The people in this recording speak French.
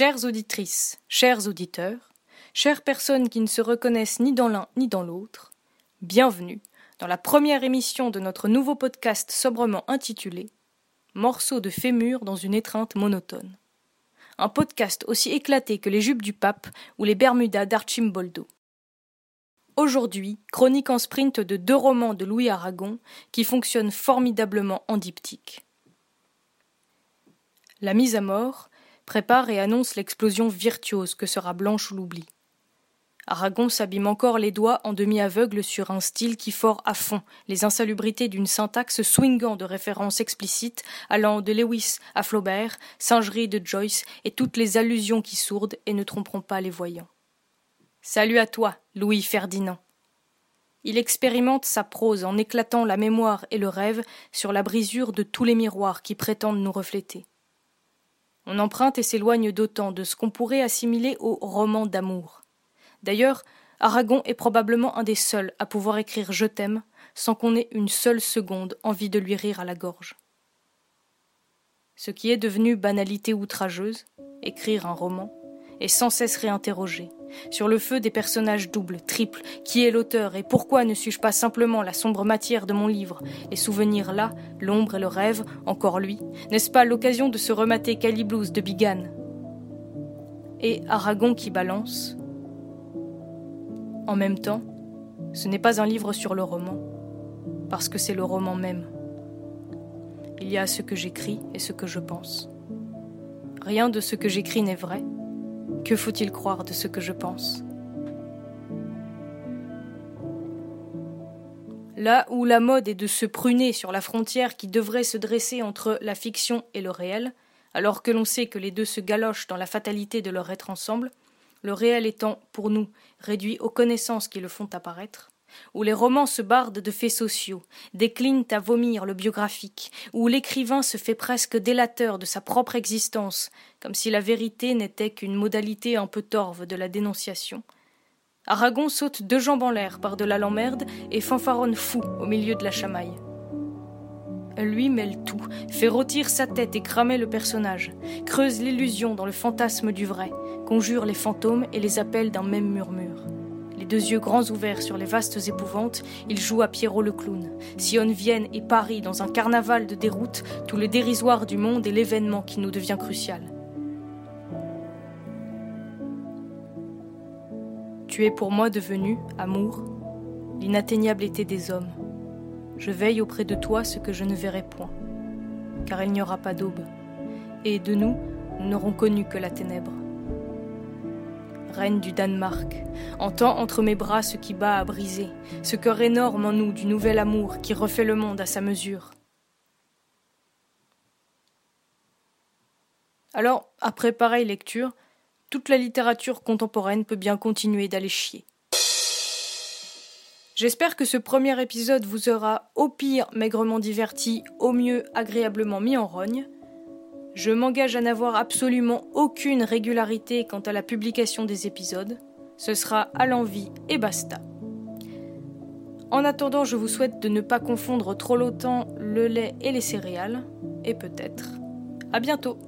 Chères auditrices, chers auditeurs, chères personnes qui ne se reconnaissent ni dans l'un ni dans l'autre, bienvenue dans la première émission de notre nouveau podcast sobrement intitulé Morceaux de fémur dans une étreinte monotone. Un podcast aussi éclaté que les jupes du pape ou les Bermudas d'Archimboldo. Aujourd'hui, chronique en sprint de deux romans de Louis Aragon qui fonctionnent formidablement en diptyque. La mise à mort prépare et annonce l'explosion virtuose que sera Blanche ou l'oubli. Aragon s'abîme encore les doigts en demi-aveugle sur un style qui fort à fond les insalubrités d'une syntaxe swingant de références explicites allant de Lewis à Flaubert, singerie de Joyce et toutes les allusions qui sourdent et ne tromperont pas les voyants. Salut à toi, Louis Ferdinand. Il expérimente sa prose en éclatant la mémoire et le rêve sur la brisure de tous les miroirs qui prétendent nous refléter. On emprunte et s'éloigne d'autant de ce qu'on pourrait assimiler au roman d'amour. D'ailleurs, Aragon est probablement un des seuls à pouvoir écrire Je t'aime sans qu'on ait une seule seconde envie de lui rire à la gorge. Ce qui est devenu banalité outrageuse, écrire un roman, est sans cesse réinterrogé, sur le feu des personnages doubles, triples, qui est l'auteur et pourquoi ne suis-je pas simplement la sombre matière de mon livre, les souvenirs là, l'ombre et le rêve, encore lui, n'est-ce pas l'occasion de se remater Caliblouse de Bigan Et Aragon qui balance. En même temps, ce n'est pas un livre sur le roman, parce que c'est le roman même. Il y a ce que j'écris et ce que je pense. Rien de ce que j'écris n'est vrai, que faut-il croire de ce que je pense Là où la mode est de se pruner sur la frontière qui devrait se dresser entre la fiction et le réel, alors que l'on sait que les deux se galochent dans la fatalité de leur être ensemble, le réel étant, pour nous, réduit aux connaissances qui le font apparaître, où les romans se bardent de faits sociaux, déclinent à vomir le biographique, où l'écrivain se fait presque délateur de sa propre existence, comme si la vérité n'était qu'une modalité un peu torve de la dénonciation. Aragon saute deux jambes en l'air par de la l'emmerde et fanfaronne fou au milieu de la chamaille. Lui mêle tout, fait rôtir sa tête et cramer le personnage, creuse l'illusion dans le fantasme du vrai, conjure les fantômes et les appelle d'un même murmure deux yeux grands ouverts sur les vastes épouvantes, il joue à Pierrot le clown, sillonne Vienne et Paris dans un carnaval de déroute, tout le dérisoire du monde et l'événement qui nous devient crucial. Tu es pour moi devenu, amour, l'inatteignable été des hommes. Je veille auprès de toi ce que je ne verrai point, car il n'y aura pas d'aube, et de nous, nous n'aurons connu que la ténèbre reine du Danemark, entends entre mes bras ce qui bat à briser, ce cœur énorme en nous du nouvel amour qui refait le monde à sa mesure. Alors, après pareille lecture, toute la littérature contemporaine peut bien continuer d'aller chier. J'espère que ce premier épisode vous aura au pire maigrement diverti, au mieux agréablement mis en rogne. Je m'engage à n'avoir absolument aucune régularité quant à la publication des épisodes. Ce sera à l'envie et basta. En attendant, je vous souhaite de ne pas confondre trop longtemps le lait et les céréales. Et peut-être. À bientôt!